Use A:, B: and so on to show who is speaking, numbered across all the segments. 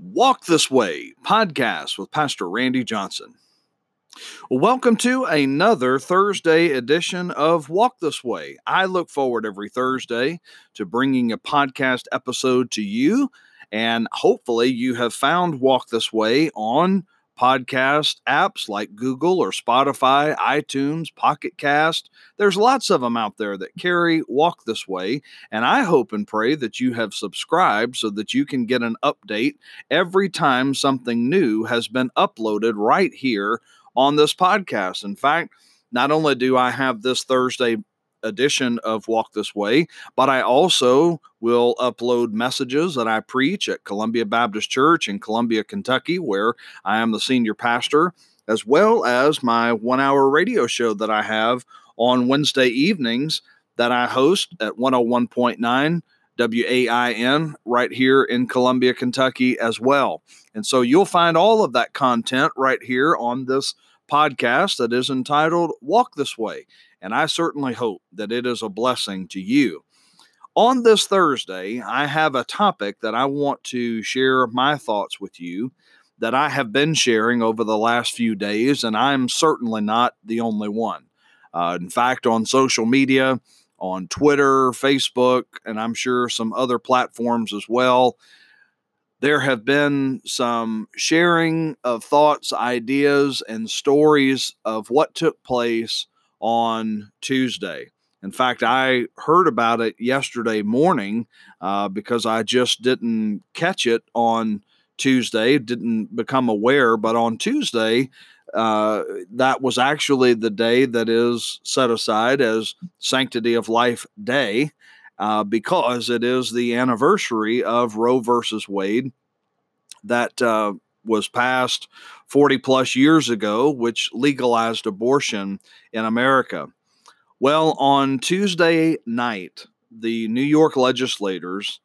A: Walk This Way podcast with Pastor Randy Johnson. welcome to another Thursday edition of Walk This Way. I look forward every Thursday to bringing a podcast episode to you, and hopefully, you have found Walk This Way on podcast apps like Google or Spotify, iTunes, Pocket Cast. There's lots of them out there that carry Walk This Way. And I hope and pray that you have subscribed so that you can get an update every time something new has been uploaded right here on this podcast. In fact, not only do I have this Thursday edition of Walk This Way, but I also will upload messages that I preach at Columbia Baptist Church in Columbia, Kentucky, where I am the senior pastor, as well as my one hour radio show that I have on Wednesday evenings that I host at 101.9. WAIN right here in Columbia, Kentucky, as well. And so you'll find all of that content right here on this podcast that is entitled Walk This Way and I certainly hope that it is a blessing to you. On this Thursday, I have a topic that I want to share my thoughts with you that I have been sharing over the last few days, and I'm certainly not the only one. Uh, in fact, on social media, on Twitter, Facebook, and I'm sure some other platforms as well, there have been some sharing of thoughts, ideas, and stories of what took place on Tuesday. In fact, I heard about it yesterday morning uh, because I just didn't catch it on Tuesday, didn't become aware. But on Tuesday, uh, that was actually the day that is set aside as Sanctity of Life Day uh, because it is the anniversary of Roe versus Wade that uh, was passed 40 plus years ago, which legalized abortion in America. Well, on Tuesday night, the New York legislators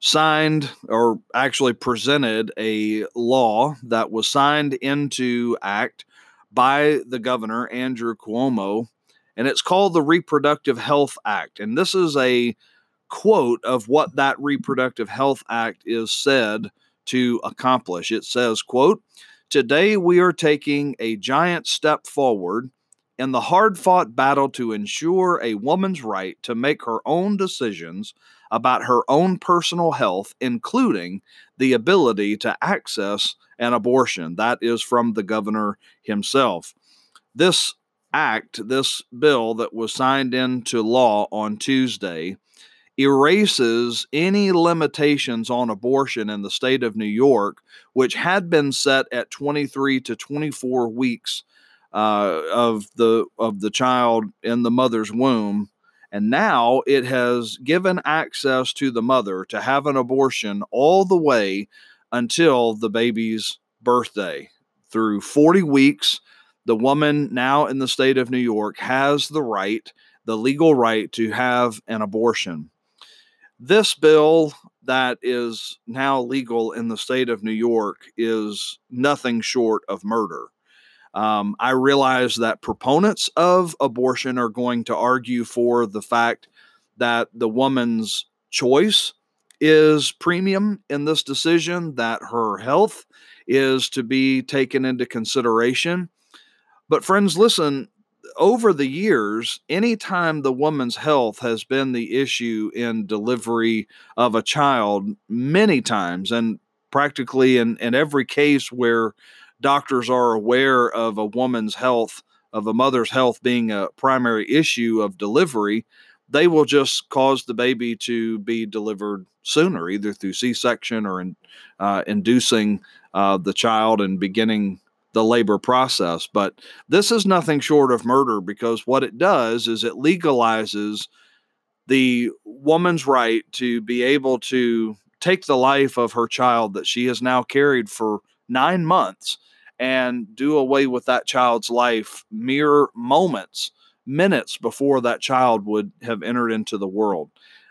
A: signed or actually presented a law that was signed into act by the governor, Andrew Cuomo, and it's called the Reproductive Health Act. And this is a quote of what that Reproductive Health Act is said to accomplish. It says, quote, Today we are taking a giant step forward in the hard fought battle to ensure a woman's right to make her own decisions about her own personal health, including the ability to access an abortion. That is from the governor himself. This act, this bill that was signed into law on Tuesday, erases any limitations on abortion in the state of New York, which had been set at 23 to 24 weeks uh, of the of the child in the mother's womb. And now it has given access to the mother to have an abortion all the way until the baby's birthday. Through 40 weeks, the woman now in the state of New York has the right, the legal right to have an abortion. This bill that is now legal in the state of New York is nothing short of murder. Um, I realize that proponents of abortion are going to argue for the fact that the woman's choice is premium in this decision, that her health is to be taken into consideration. But, friends, listen, over the years, anytime the woman's health has been the issue in delivery of a child, many times, and practically in, in every case where doctors are aware of a woman's health, of a mother's health being a primary issue of delivery, they will just cause the baby to be delivered sooner, either through C section or in, uh, inducing uh, the child and beginning the labor process. But this is nothing short of murder because what it does is it legalizes the woman's right to be able to take the life of her child that she has now carried for nine months and do away with that child's life mere moments, minutes before that child would have entered into the world.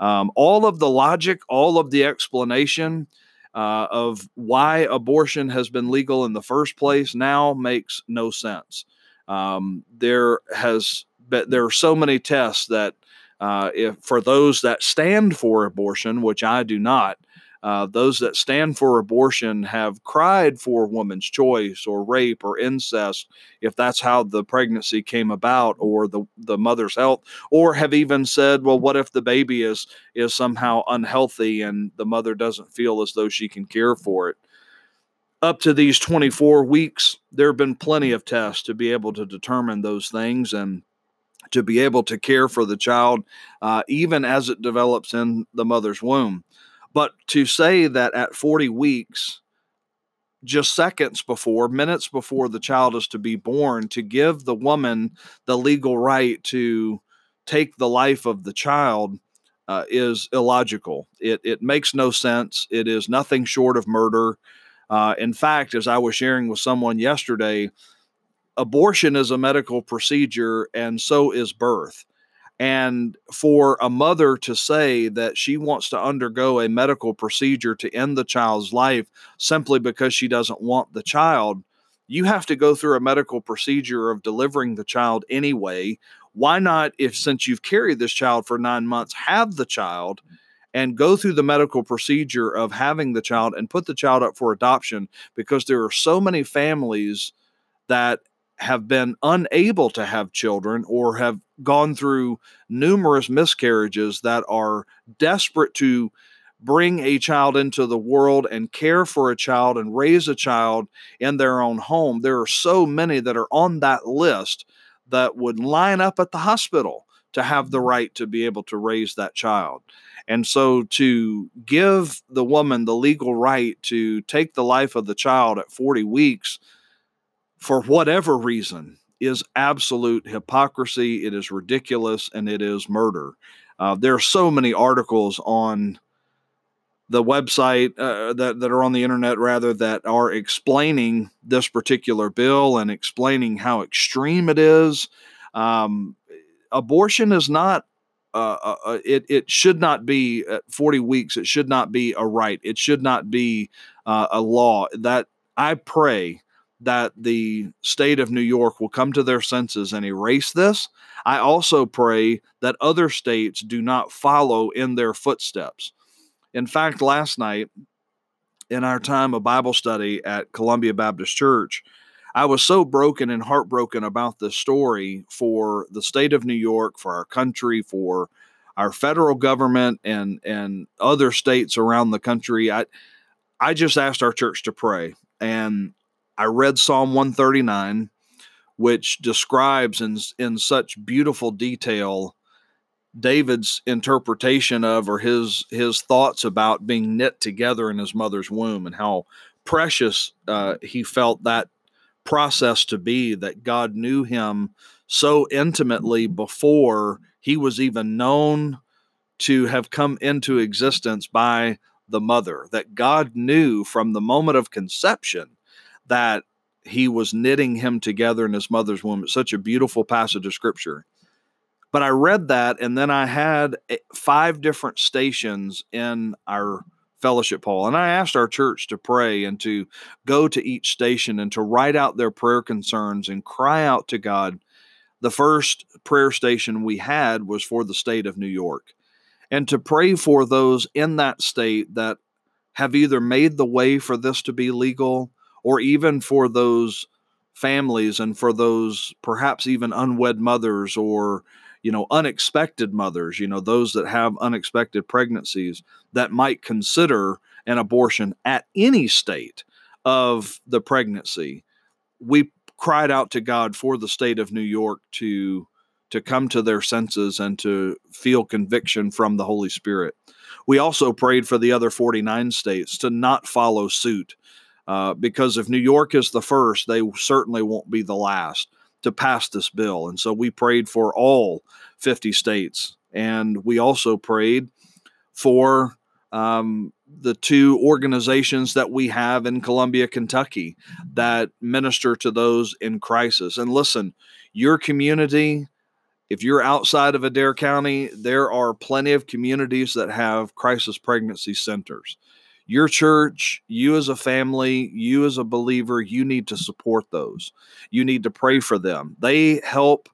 A: Um, all of the logic, all of the explanation, uh, of why abortion has been legal in the first place now makes no sense. Um, there has been, there are so many tests that uh, if for those that stand for abortion, which I do not, Uh, those that stand for abortion have cried for woman's choice or rape or incest, if that's how the pregnancy came about, or the, the mother's health, or have even said, well, what if the baby is is somehow unhealthy and the mother doesn't feel as though she can care for it? Up to these 24 weeks, there have been plenty of tests to be able to determine those things and to be able to care for the child, uh, even as it develops in the mother's womb. But to say that at 40 weeks, just seconds before, minutes before the child is to be born, to give the woman the legal right to take the life of the child uh, is illogical. It, it makes no sense. It is nothing short of murder. Uh, in fact, as I was sharing with someone yesterday, abortion is a medical procedure, and so is birth. And for a mother to say that she wants to undergo a medical procedure to end the child's life simply because she doesn't want the child, you have to go through a medical procedure of delivering the child anyway. Why not, if since you've carried this child for nine months, have the child and go through the medical procedure of having the child and put the child up for adoption? Because there are so many families that have been unable to have children or have gone through numerous miscarriages that are desperate to bring a child into the world and care for a child and raise a child in their own home. There are so many that are on that list that would line up at the hospital to have the mm-hmm. right to be able to raise that child. And so to give the woman the legal right to take the life of the child at 40 weeks for whatever reason is absolute hypocrisy. It is ridiculous and it is murder. Uh, there are so many articles on the website uh, that, that are on the internet rather that are explaining this particular bill and explaining how extreme it is. Um, abortion is not uh, uh, uh it it should not be at 40 weeks. It should not be a right. It should not be uh, a law. That I pray that the state of New York will come to their senses and erase this. I also pray that other states do not follow in their footsteps. In fact, last night, in our time of Bible study at Columbia Baptist Church, I was so broken and heartbroken about this story for the state of New York, for our country, for our federal government and and other states around the country. I I just asked our church to pray and I read Psalm 139, which describes in, in such beautiful detail David's interpretation of or his his thoughts about being knit together in his mother's womb and how precious uh, he felt that process to be that God knew him so intimately before he was even known to have come into existence by the mother that God knew from the moment of conception that he was knitting him together in his mother's womb. It's such a beautiful passage of scripture. But I read that, and then I had eh, five different stations in our fellowship hall. And I asked our church to pray and to go to each station and to write out their prayer concerns and cry out to God. The first prayer station we had was for the state of New York. And to pray for those in that state that have either made the way for this to be legal or even for those families and for those perhaps even unwed mothers or you know unexpected mothers you know those that have unexpected pregnancies that might consider an abortion at any state of the pregnancy we cried out to God for the state of New York to to come to their senses and to feel conviction from the Holy Spirit. We also prayed for the other 49 states to not follow suit uh, because if New York is the first, they certainly won't be the last to pass this bill. And so we prayed for all 50 states. And we also prayed for um, the two organizations that we have in Columbia, Kentucky that minister to those in crisis. And listen, your community, if you're outside of Adair County, there are plenty of communities that have crisis pregnancy centers your church, you as a family, you as a believer, you need to support those. You need to pray for them. They help,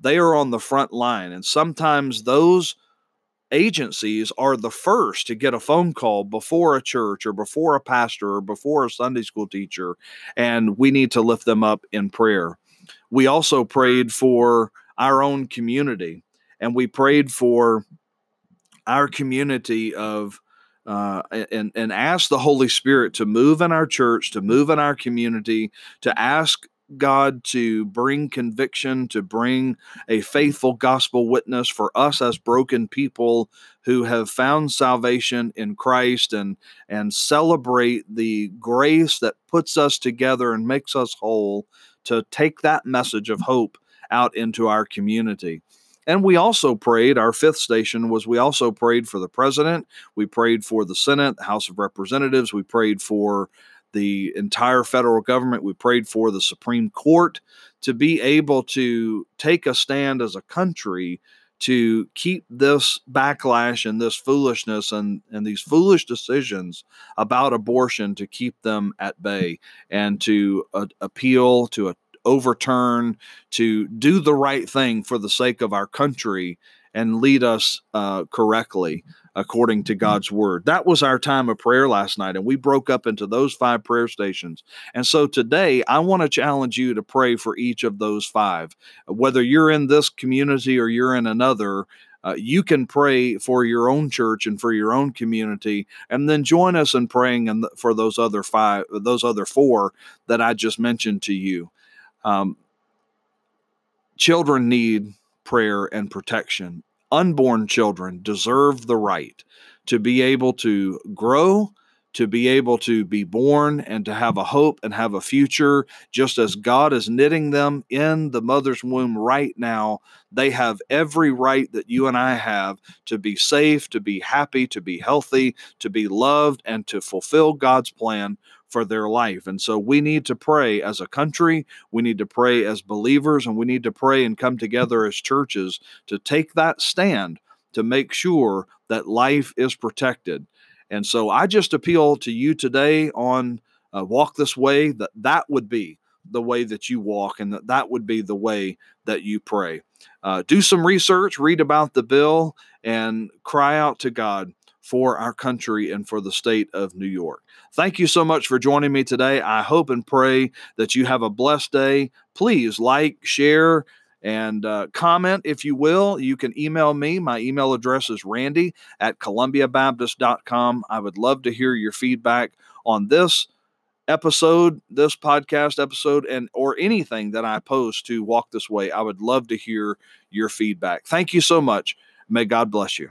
A: they are on the front line. And sometimes those agencies are the first to get a phone call before a church or before a pastor or before a Sunday school teacher, and we need to lift them up in prayer. We also prayed for our own community, and we prayed for our community of uh, and and ask the Holy Spirit to move in our church, to move in our community, to ask God to bring conviction, to bring a faithful gospel witness for us as broken people who have found salvation in Christ and and celebrate the grace that puts us together and makes us whole to take that message of hope out into our community. And we also prayed, our fifth station was we also prayed for the president, we prayed for the Senate, the House of Representatives, we prayed for the entire federal government. We prayed for the Supreme Court to be able to take a stand as a country to keep this backlash and this foolishness and, and these foolish decisions about abortion to keep them at bay and to uh, appeal to a, overturn to do the right thing for the sake of our country and lead us uh, correctly according to God's word. That was our time of prayer last night, and we broke up into those five prayer stations. And so today, I want to challenge you to pray for each of those five. Whether you're in this community or you're in another, uh, you can pray for your own church and for your own community, and then join us in praying and for those other five, those other four that I just mentioned to you. Um, children need prayer and protection unborn children deserve the right to be able to grow, to be able to be born, and to have a hope and have a future, just as God is knitting them in the mother's womb right now. They have every right that you and I have to be safe, to be happy, to be healthy, to be loved, and to fulfill God's plan for their life. And so we need to pray as a country, we need to pray as believers, and we need to pray and come together as churches to take that stand to make sure that life is protected. And so I just appeal to you today on uh, Walk This Way that that would be the way that you walk and that that would be the way that you pray. Uh, do some research, read about the bill, and cry out to God for our country and for the state of New York. Thank you so much for joining me today. I hope and pray that you have a blessed day. Please like, share, and uh, comment if you will. You can email me. My email address is randy at columbiabaptist.com. I would love to hear your feedback on this episode, this podcast episode, and or anything that I post to walk this way. I would love to hear your feedback. Thank you so much. May God bless you.